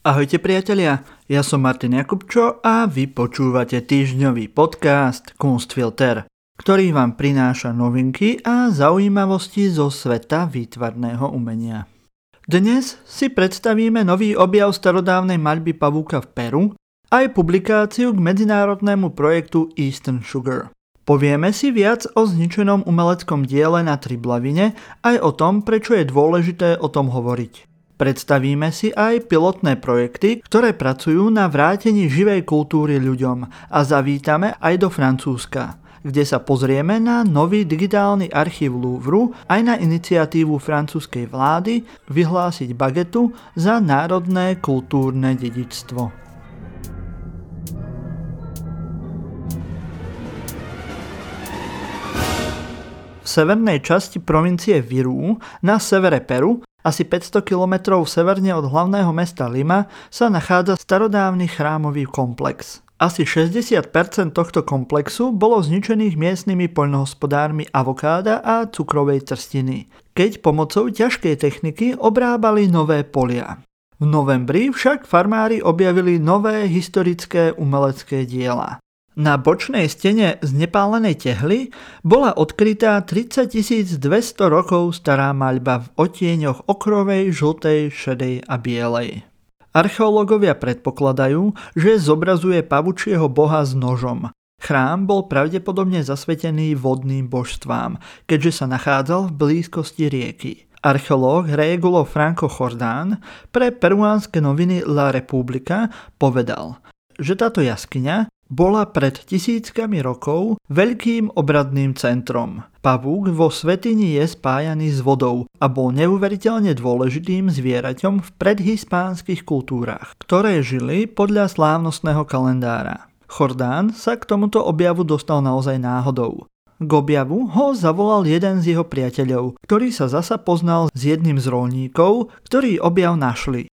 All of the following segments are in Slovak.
Ahojte priatelia, ja som Martin Jakubčo a vy počúvate týždňový podcast Kunstfilter, ktorý vám prináša novinky a zaujímavosti zo sveta výtvarného umenia. Dnes si predstavíme nový objav starodávnej maľby pavúka v Peru aj publikáciu k medzinárodnému projektu Eastern Sugar. Povieme si viac o zničenom umeleckom diele na Triblavine aj o tom, prečo je dôležité o tom hovoriť. Predstavíme si aj pilotné projekty, ktoré pracujú na vrátení živej kultúry ľuďom a zavítame aj do Francúzska, kde sa pozrieme na nový digitálny archív Louvru aj na iniciatívu francúzskej vlády vyhlásiť bagetu za národné kultúrne dedičstvo. V severnej časti provincie Virú na severe Peru asi 500 km severne od hlavného mesta Lima sa nachádza starodávny chrámový komplex. Asi 60% tohto komplexu bolo zničených miestnymi poľnohospodármi avokáda a cukrovej trstiny, keď pomocou ťažkej techniky obrábali nové polia. V novembri však farmári objavili nové historické umelecké diela. Na bočnej stene z nepálenej tehly bola odkrytá 30 200 rokov stará maľba v otieňoch okrovej, žltej, šedej a bielej. Archeológovia predpokladajú, že zobrazuje pavučieho boha s nožom. Chrám bol pravdepodobne zasvetený vodným božstvám, keďže sa nachádzal v blízkosti rieky. Archeológ Regulo Franco Jordán pre peruánske noviny La Repubblica povedal, že táto jaskyňa bola pred tisíckami rokov veľkým obradným centrom. Pavúk vo svetini je spájaný s vodou a bol neuveriteľne dôležitým zvieraťom v predhispánskych kultúrach, ktoré žili podľa slávnostného kalendára. Chordán sa k tomuto objavu dostal naozaj náhodou. K objavu ho zavolal jeden z jeho priateľov, ktorý sa zasa poznal s jedným z rolníkov, ktorí objav našli.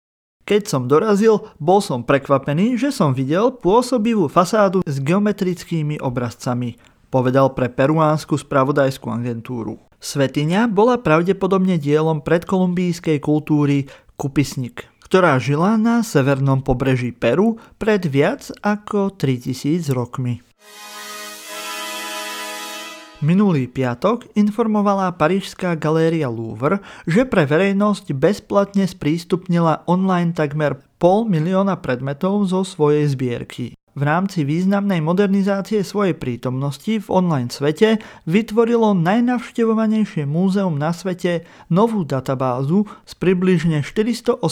Keď som dorazil, bol som prekvapený, že som videl pôsobivú fasádu s geometrickými obrazcami, povedal pre peruánsku spravodajskú agentúru. Svetiňa bola pravdepodobne dielom predkolumbijskej kultúry Kupisnik, ktorá žila na severnom pobreží Peru pred viac ako 3000 rokmi. Minulý piatok informovala Parížská galéria Louvre, že pre verejnosť bezplatne sprístupnila online takmer pol milióna predmetov zo svojej zbierky. V rámci významnej modernizácie svojej prítomnosti v online svete vytvorilo najnavštevovanejšie múzeum na svete novú databázu s približne 482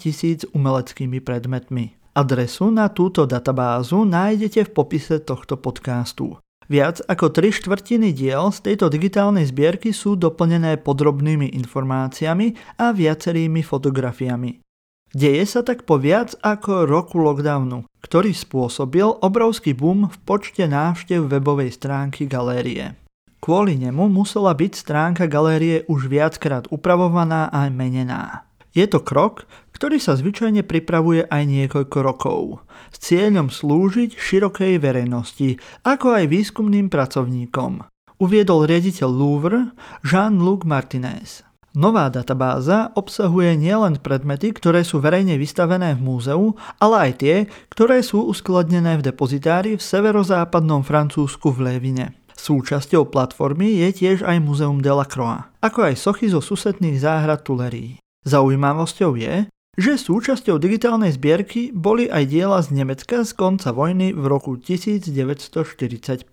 tisíc umeleckými predmetmi. Adresu na túto databázu nájdete v popise tohto podcastu. Viac ako tri štvrtiny diel z tejto digitálnej zbierky sú doplnené podrobnými informáciami a viacerými fotografiami. Deje sa tak po viac ako roku lockdownu, ktorý spôsobil obrovský boom v počte návštev webovej stránky galérie. Kvôli nemu musela byť stránka galérie už viackrát upravovaná a menená. Je to krok, ktorý sa zvyčajne pripravuje aj niekoľko rokov, s cieľom slúžiť širokej verejnosti, ako aj výskumným pracovníkom. Uviedol riaditeľ Louvre Jean-Luc Martinez. Nová databáza obsahuje nielen predmety, ktoré sú verejne vystavené v múzeu, ale aj tie, ktoré sú uskladnené v depozitári v severozápadnom Francúzsku v Lévine. Súčasťou platformy je tiež aj Muzeum de la Croix, ako aj sochy zo susedných záhrad Tulerí. Zaujímavosťou je, že súčasťou digitálnej zbierky boli aj diela z Nemecka z konca vojny v roku 1945,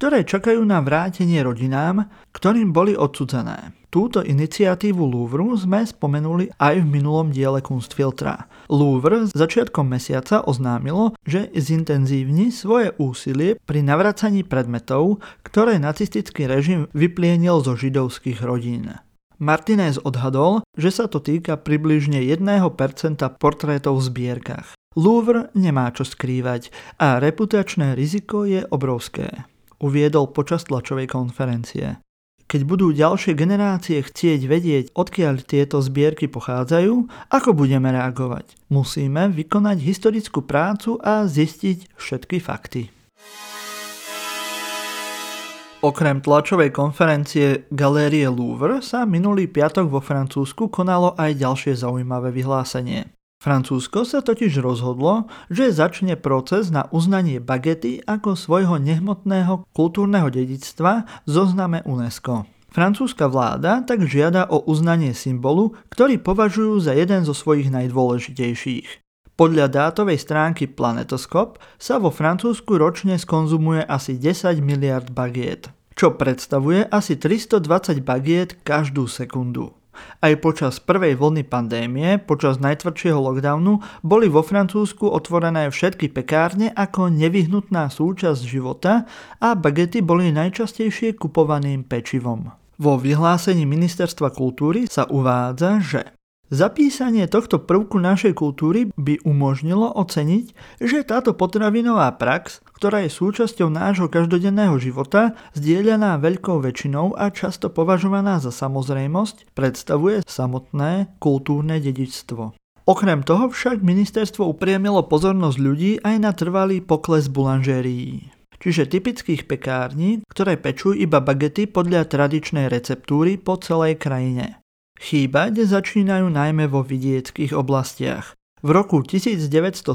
ktoré čakajú na vrátenie rodinám, ktorým boli odsudzené. Túto iniciatívu Louvru sme spomenuli aj v minulom diele Kunstfiltra. Louvre začiatkom mesiaca oznámilo, že zintenzívni svoje úsilie pri navracaní predmetov, ktoré nacistický režim vyplienil zo židovských rodín. Martinez odhadol, že sa to týka približne 1% portrétov v zbierkach. Louvre nemá čo skrývať a reputačné riziko je obrovské, uviedol počas tlačovej konferencie. Keď budú ďalšie generácie chcieť vedieť, odkiaľ tieto zbierky pochádzajú, ako budeme reagovať? Musíme vykonať historickú prácu a zistiť všetky fakty. Okrem tlačovej konferencie Galérie Louvre sa minulý piatok vo Francúzsku konalo aj ďalšie zaujímavé vyhlásenie. Francúzsko sa totiž rozhodlo, že začne proces na uznanie bagety ako svojho nehmotného kultúrneho dedictva zozname UNESCO. Francúzska vláda tak žiada o uznanie symbolu, ktorý považujú za jeden zo svojich najdôležitejších. Podľa dátovej stránky Planetoscope sa vo Francúzsku ročne skonzumuje asi 10 miliard bagiet, čo predstavuje asi 320 bagiet každú sekundu. Aj počas prvej vlny pandémie, počas najtvrdšieho lockdownu, boli vo Francúzsku otvorené všetky pekárne ako nevyhnutná súčasť života a bagety boli najčastejšie kupovaným pečivom. Vo vyhlásení Ministerstva kultúry sa uvádza, že Zapísanie tohto prvku našej kultúry by umožnilo oceniť, že táto potravinová prax, ktorá je súčasťou nášho každodenného života, zdieľaná veľkou väčšinou a často považovaná za samozrejmosť, predstavuje samotné kultúrne dedičstvo. Okrem toho však ministerstvo upriamilo pozornosť ľudí aj na trvalý pokles bulanžérií čiže typických pekární, ktoré pečú iba bagety podľa tradičnej receptúry po celej krajine. Chýbať začínajú najmä vo vidieckých oblastiach. V roku 1970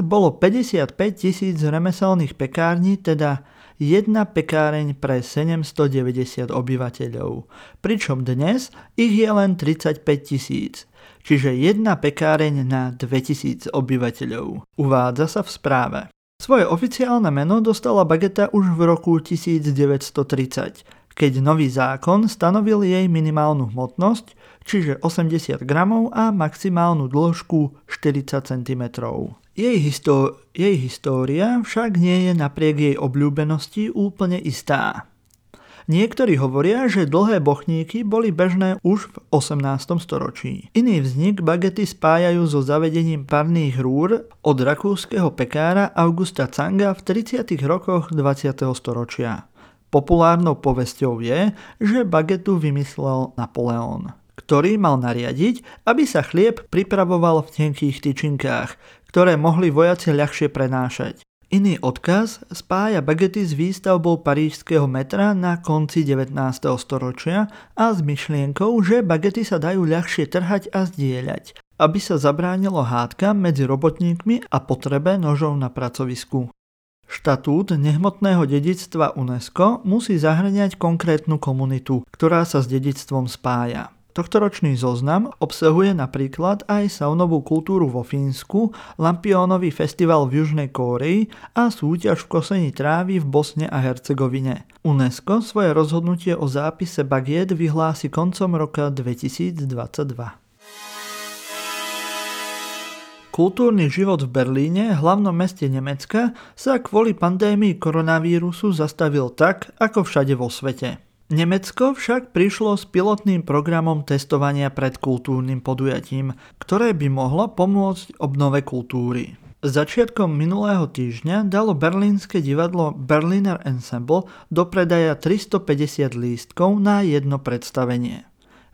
bolo 55 tisíc remeselných pekární, teda jedna pekáreň pre 790 obyvateľov, pričom dnes ich je len 35 tisíc, čiže jedna pekáreň na 2000 obyvateľov, uvádza sa v správe. Svoje oficiálne meno dostala bageta už v roku 1930, keď nový zákon stanovil jej minimálnu hmotnosť, čiže 80 gramov a maximálnu dĺžku 40 cm. Jej, histó- jej história však nie je napriek jej obľúbenosti úplne istá. Niektorí hovoria, že dlhé bochníky boli bežné už v 18. storočí. Iný vznik bagety spájajú so zavedením parných rúr od rakúskeho pekára Augusta Canga v 30. rokoch 20. storočia. Populárnou povesťou je, že bagetu vymyslel Napoleon, ktorý mal nariadiť, aby sa chlieb pripravoval v tenkých tyčinkách, ktoré mohli vojaci ľahšie prenášať. Iný odkaz spája bagety s výstavbou parížského metra na konci 19. storočia a s myšlienkou, že bagety sa dajú ľahšie trhať a zdieľať, aby sa zabránilo hádkam medzi robotníkmi a potrebe nožov na pracovisku. Štatút nehmotného dedictva UNESCO musí zahrňať konkrétnu komunitu, ktorá sa s dedictvom spája. Tohtoročný zoznam obsahuje napríklad aj saunovú kultúru vo Fínsku, Lampiónový festival v Južnej Kóreji a súťaž v kosení trávy v Bosne a Hercegovine. UNESCO svoje rozhodnutie o zápise bagiet vyhlási koncom roka 2022. Kultúrny život v Berlíne, hlavnom meste Nemecka, sa kvôli pandémii koronavírusu zastavil tak, ako všade vo svete. Nemecko však prišlo s pilotným programom testovania pred kultúrnym podujatím, ktoré by mohlo pomôcť obnove kultúry. Začiatkom minulého týždňa dalo berlínske divadlo Berliner Ensemble do predaja 350 lístkov na jedno predstavenie.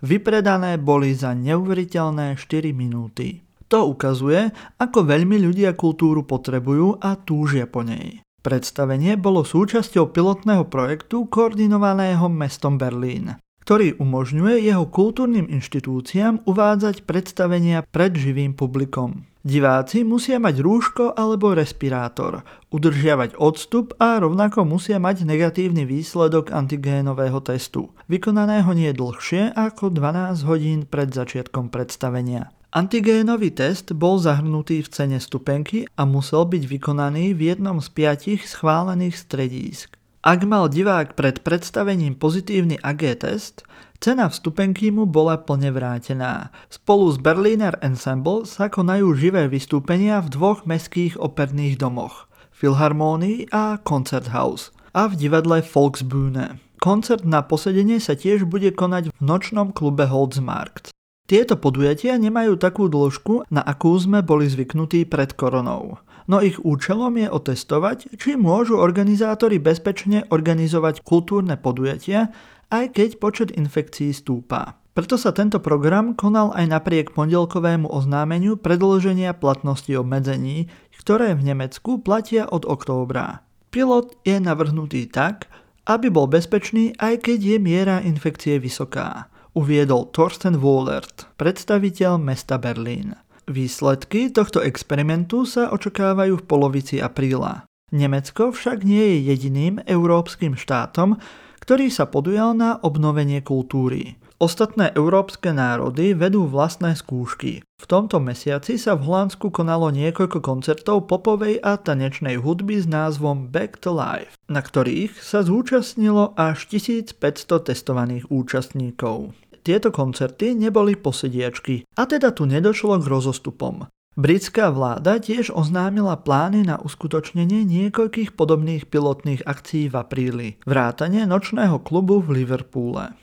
Vypredané boli za neuveriteľné 4 minúty. To ukazuje, ako veľmi ľudia kultúru potrebujú a túžia po nej. Predstavenie bolo súčasťou pilotného projektu koordinovaného mestom Berlín, ktorý umožňuje jeho kultúrnym inštitúciám uvádzať predstavenia pred živým publikom. Diváci musia mať rúško alebo respirátor, udržiavať odstup a rovnako musia mať negatívny výsledok antigénového testu, vykonaného nie dlhšie ako 12 hodín pred začiatkom predstavenia. Antigénový test bol zahrnutý v cene stupenky a musel byť vykonaný v jednom z piatich schválených stredísk. Ak mal divák pred predstavením pozitívny AG test, cena vstupenky mu bola plne vrátená. Spolu s Berliner Ensemble sa konajú živé vystúpenia v dvoch mestských operných domoch, Philharmonii a Konzerthaus a v divadle Volksbühne. Koncert na posedenie sa tiež bude konať v nočnom klube Holzmarkt. Tieto podujatia nemajú takú dĺžku, na akú sme boli zvyknutí pred koronou. No ich účelom je otestovať, či môžu organizátori bezpečne organizovať kultúrne podujatia, aj keď počet infekcií stúpa. Preto sa tento program konal aj napriek pondelkovému oznámeniu predĺženia platnosti obmedzení, ktoré v Nemecku platia od októbra. Pilot je navrhnutý tak, aby bol bezpečný aj keď je miera infekcie vysoká uviedol Thorsten Wohlert, predstaviteľ mesta Berlín. Výsledky tohto experimentu sa očakávajú v polovici apríla. Nemecko však nie je jediným európskym štátom, ktorý sa podujal na obnovenie kultúry. Ostatné európske národy vedú vlastné skúšky. V tomto mesiaci sa v Holandsku konalo niekoľko koncertov popovej a tanečnej hudby s názvom Back to Life, na ktorých sa zúčastnilo až 1500 testovaných účastníkov. Tieto koncerty neboli posediačky a teda tu nedošlo k rozostupom. Britská vláda tiež oznámila plány na uskutočnenie niekoľkých podobných pilotných akcií v apríli, vrátane nočného klubu v Liverpoole.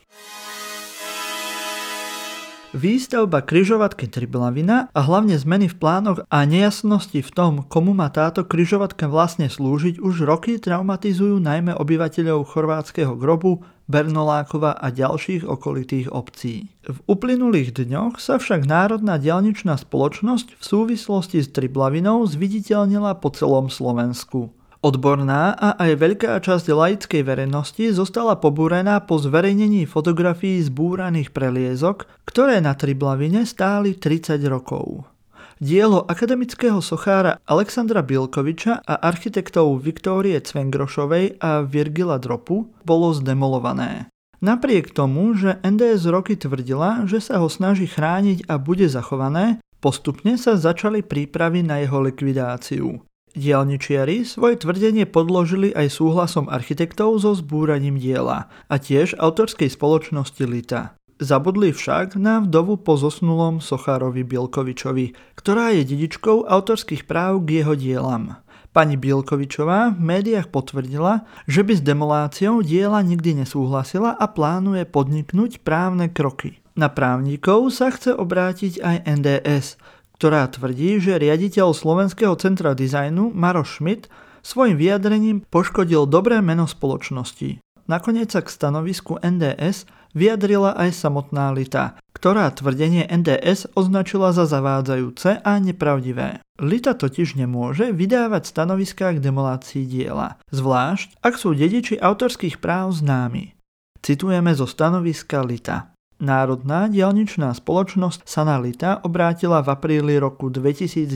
Výstavba kryžovatky Triblavina a hlavne zmeny v plánoch a nejasnosti v tom, komu má táto kryžovatka vlastne slúžiť, už roky traumatizujú najmä obyvateľov chorvátskeho grobu, Bernolákova a ďalších okolitých obcí. V uplynulých dňoch sa však Národná dialničná spoločnosť v súvislosti s Triblavinou zviditeľnila po celom Slovensku. Odborná a aj veľká časť laickej verejnosti zostala pobúrená po zverejnení fotografií zbúraných preliezok, ktoré na Triblavine stáli 30 rokov. Dielo akademického sochára Alexandra Bilkoviča a architektov Viktórie Cvengrošovej a Virgila Dropu bolo zdemolované. Napriek tomu, že NDS roky tvrdila, že sa ho snaží chrániť a bude zachované, postupne sa začali prípravy na jeho likvidáciu. Dielničiari svoje tvrdenie podložili aj súhlasom architektov so zbúraním diela a tiež autorskej spoločnosti Lita. Zabudli však na vdovu po zosnulom Sochárovi Bielkovičovi, ktorá je dedičkou autorských práv k jeho dielam. Pani Bielkovičová v médiách potvrdila, že by s demoláciou diela nikdy nesúhlasila a plánuje podniknúť právne kroky. Na právnikov sa chce obrátiť aj NDS, ktorá tvrdí, že riaditeľ Slovenského centra dizajnu Maroš Schmidt svojim vyjadrením poškodil dobré meno spoločnosti. Nakoniec sa k stanovisku NDS vyjadrila aj samotná Lita, ktorá tvrdenie NDS označila za zavádzajúce a nepravdivé. Lita totiž nemôže vydávať stanoviská k demolácii diela, zvlášť ak sú dediči autorských práv známi. Citujeme zo stanoviska Lita. Národná dialničná spoločnosť Sanalita obrátila v apríli roku 2019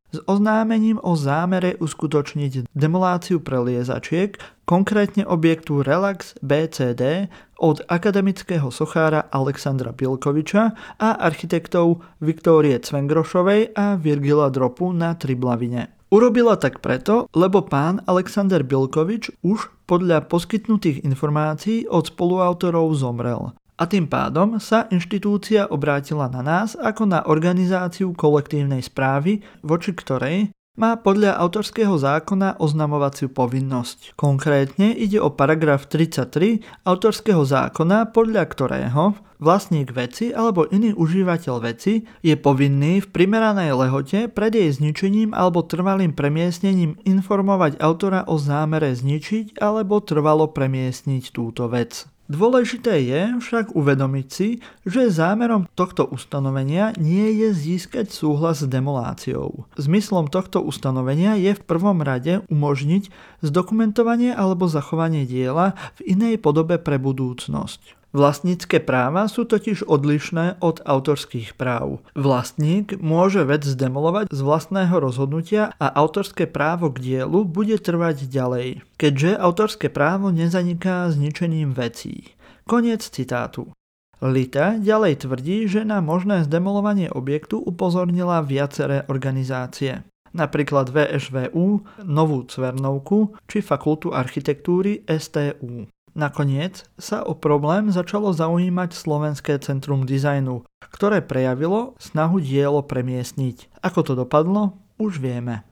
s oznámením o zámere uskutočniť demoláciu preliezačiek, konkrétne objektu Relax BCD od akademického sochára Alexandra Pilkoviča a architektov Viktórie Cvengrošovej a Virgila Dropu na Triblavine. Urobila tak preto, lebo pán Alexander Bilkovič už podľa poskytnutých informácií od spoluautorov zomrel. A tým pádom sa inštitúcia obrátila na nás ako na organizáciu kolektívnej správy, voči ktorej má podľa autorského zákona oznamovaciu povinnosť. Konkrétne ide o paragraf 33 autorského zákona, podľa ktorého vlastník veci alebo iný užívateľ veci je povinný v primeranej lehote pred jej zničením alebo trvalým premiestnením informovať autora o zámere zničiť alebo trvalo premiestniť túto vec. Dôležité je však uvedomiť si, že zámerom tohto ustanovenia nie je získať súhlas s demoláciou. Zmyslom tohto ustanovenia je v prvom rade umožniť zdokumentovanie alebo zachovanie diela v inej podobe pre budúcnosť. Vlastnícke práva sú totiž odlišné od autorských práv. Vlastník môže vec zdemolovať z vlastného rozhodnutia a autorské právo k dielu bude trvať ďalej, keďže autorské právo nezaniká zničením vecí. Koniec citátu. Lita ďalej tvrdí, že na možné zdemolovanie objektu upozornila viaceré organizácie napríklad VŠVU, Novú Cvernovku či Fakultu architektúry STU. Nakoniec sa o problém začalo zaujímať Slovenské centrum dizajnu, ktoré prejavilo snahu dielo premiestniť. Ako to dopadlo, už vieme.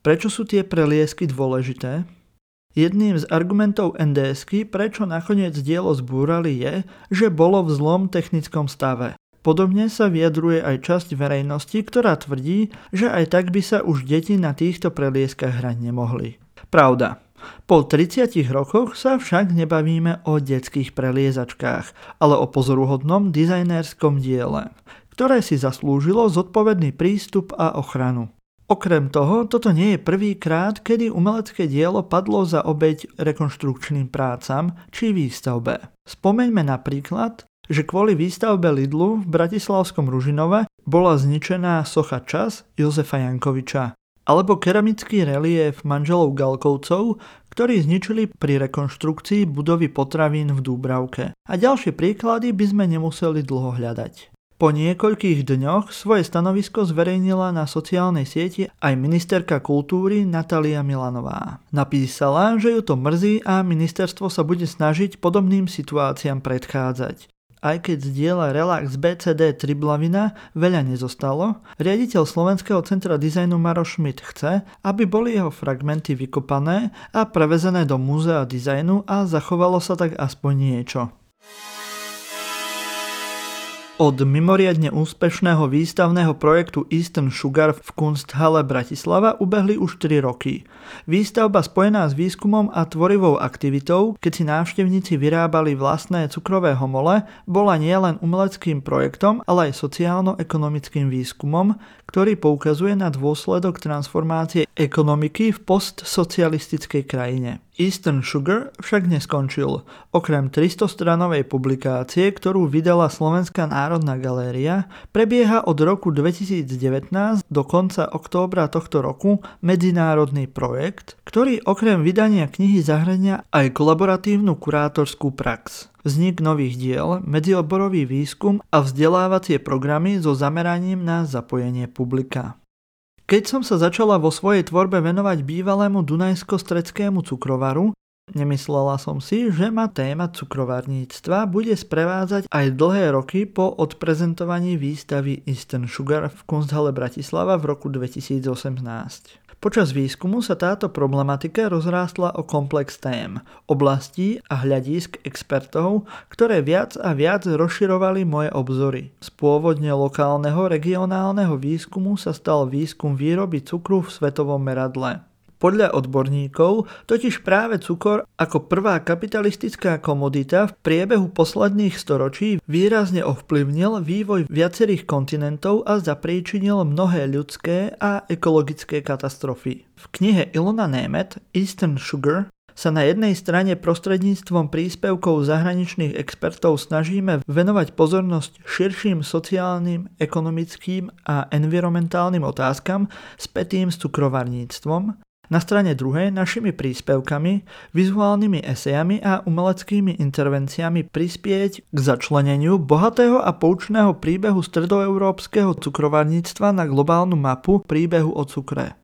Prečo sú tie preliesky dôležité? Jedným z argumentov nds prečo nakoniec dielo zbúrali je, že bolo v zlom technickom stave. Podobne sa vyjadruje aj časť verejnosti, ktorá tvrdí, že aj tak by sa už deti na týchto prelieskach hrať nemohli. Pravda, po 30 rokoch sa však nebavíme o detských preliezačkách, ale o pozoruhodnom dizajnérskom diele, ktoré si zaslúžilo zodpovedný prístup a ochranu. Okrem toho, toto nie je prvýkrát, kedy umelecké dielo padlo za obeď rekonštrukčným prácam či výstavbe. Spomeňme napríklad, že kvôli výstavbe Lidlu v Bratislavskom Ružinove bola zničená socha Čas Jozefa Jankoviča alebo keramický relief manželov Galkovcov, ktorí zničili pri rekonštrukcii budovy potravín v Dúbravke. A ďalšie príklady by sme nemuseli dlho hľadať. Po niekoľkých dňoch svoje stanovisko zverejnila na sociálnej sieti aj ministerka kultúry Natalia Milanová. Napísala, že ju to mrzí a ministerstvo sa bude snažiť podobným situáciám predchádzať. Aj keď zdieľa relax BCD Triblavina, veľa nezostalo, riaditeľ Slovenského centra dizajnu Maro Schmidt chce, aby boli jeho fragmenty vykopané a prevezené do múzea dizajnu a zachovalo sa tak aspoň niečo. Od mimoriadne úspešného výstavného projektu Eastern Sugar v Kunsthalle Bratislava ubehli už 3 roky. Výstavba spojená s výskumom a tvorivou aktivitou, keď si návštevníci vyrábali vlastné cukrové homole, bola nielen umeleckým projektom, ale aj sociálno-ekonomickým výskumom, ktorý poukazuje na dôsledok transformácie ekonomiky v postsocialistickej krajine. Eastern Sugar však neskončil. Okrem 300-stranovej publikácie, ktorú vydala Slovenská národná galéria, prebieha od roku 2019 do konca októbra tohto roku medzinárodný projekt, ktorý okrem vydania knihy zahrania aj kolaboratívnu kurátorskú prax vznik nových diel, medzioborový výskum a vzdelávacie programy so zameraním na zapojenie publika. Keď som sa začala vo svojej tvorbe venovať bývalému Dunajsko-Streckému cukrovaru, nemyslela som si, že ma téma cukrovarníctva bude sprevádzať aj dlhé roky po odprezentovaní výstavy Eastern Sugar v Kunsthalle Bratislava v roku 2018. Počas výskumu sa táto problematika rozrástla o komplex tém, oblastí a hľadísk expertov, ktoré viac a viac rozširovali moje obzory. Z pôvodne lokálneho regionálneho výskumu sa stal výskum výroby cukru v svetovom meradle. Podľa odborníkov totiž práve cukor ako prvá kapitalistická komodita v priebehu posledných storočí výrazne ovplyvnil vývoj viacerých kontinentov a zapríčinil mnohé ľudské a ekologické katastrofy. V knihe Ilona Nemet Eastern Sugar sa na jednej strane prostredníctvom príspevkov zahraničných expertov snažíme venovať pozornosť širším sociálnym, ekonomickým a environmentálnym otázkam spätým s cukrovarníctvom, na strane druhej našimi príspevkami, vizuálnymi esejami a umeleckými intervenciami prispieť k začleneniu bohatého a poučného príbehu stredoeurópskeho cukrovarníctva na globálnu mapu príbehu o cukre.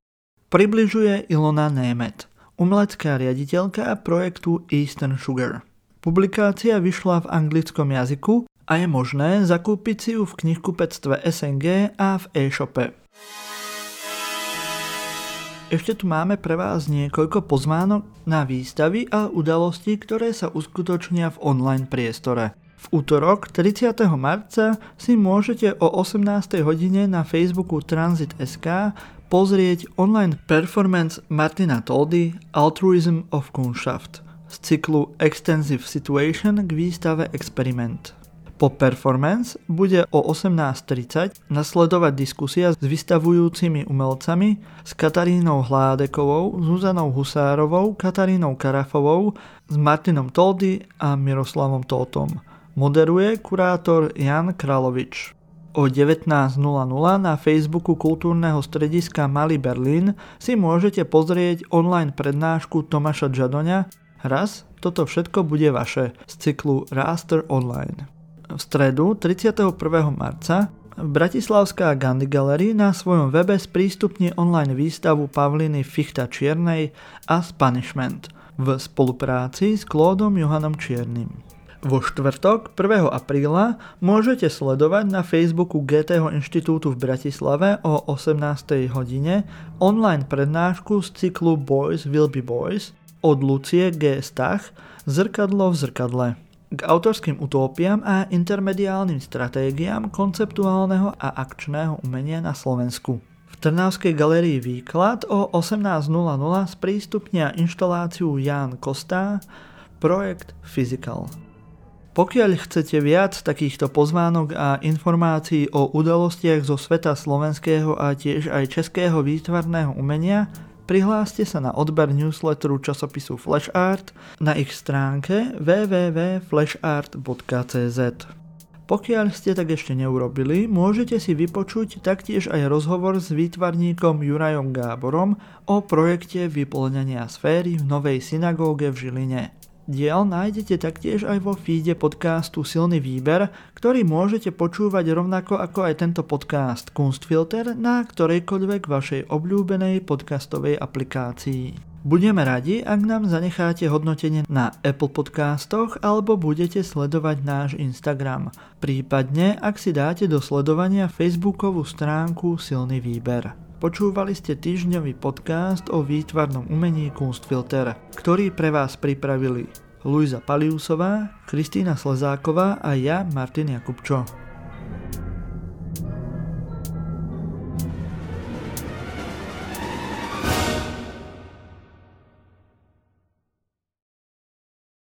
Približuje Ilona Nemet, umelecká riaditeľka projektu Eastern Sugar. Publikácia vyšla v anglickom jazyku a je možné zakúpiť si ju v knihkupectve SNG a v e-shope. Ešte tu máme pre vás niekoľko pozvánok na výstavy a udalosti, ktoré sa uskutočnia v online priestore. V útorok 30. marca si môžete o 18. hodine na Facebooku Transit.sk pozrieť online performance Martina Toldy Altruism of Kundschaft z cyklu Extensive Situation k výstave Experiment. Po performance bude o 18.30 nasledovať diskusia s vystavujúcimi umelcami s Katarínou Hládekovou, Zuzanou Husárovou, Katarínou Karafovou, s Martinom Toldy a Miroslavom Tótom. Moderuje kurátor Jan Kralovič. O 19.00 na Facebooku kultúrneho strediska Mali Berlin si môžete pozrieť online prednášku Tomáša Džadoňa Raz, toto všetko bude vaše z cyklu Raster Online v stredu 31. marca Bratislavská Gandhi Gallery na svojom webe sprístupní online výstavu Pavliny Fichta Čiernej a Spanishment v spolupráci s Klódom Johanom Čiernym. Vo štvrtok 1. apríla môžete sledovať na Facebooku GT inštitútu v Bratislave o 18. hodine online prednášku z cyklu Boys Will Be Boys od Lucie G. Stach Zrkadlo v zrkadle k autorským utópiám a intermediálnym stratégiám konceptuálneho a akčného umenia na Slovensku. V Trnavskej galérii Výklad o 18.00 sprístupnia inštaláciu Jan Kostá projekt Physical. Pokiaľ chcete viac takýchto pozvánok a informácií o udalostiach zo sveta slovenského a tiež aj českého výtvarného umenia, Prihláste sa na odber newsletteru časopisu Flashart na ich stránke www.flashart.cz. Pokiaľ ste tak ešte neurobili, môžete si vypočuť taktiež aj rozhovor s výtvarníkom Jurajom Gáborom o projekte vyplňania sféry v novej synagóge v Žiline. Diel nájdete taktiež aj vo feede podcastu Silný výber, ktorý môžete počúvať rovnako ako aj tento podcast Kunstfilter na ktorejkoľvek vašej obľúbenej podcastovej aplikácii. Budeme radi, ak nám zanecháte hodnotenie na Apple podcastoch alebo budete sledovať náš Instagram. Prípadne, ak si dáte do sledovania Facebookovú stránku Silný výber. Počúvali ste týždňový podcast o výtvarnom umení Kunstfilter, ktorý pre vás pripravili Luisa Paliusová, Kristýna Slezáková a ja, Martin Jakubčo.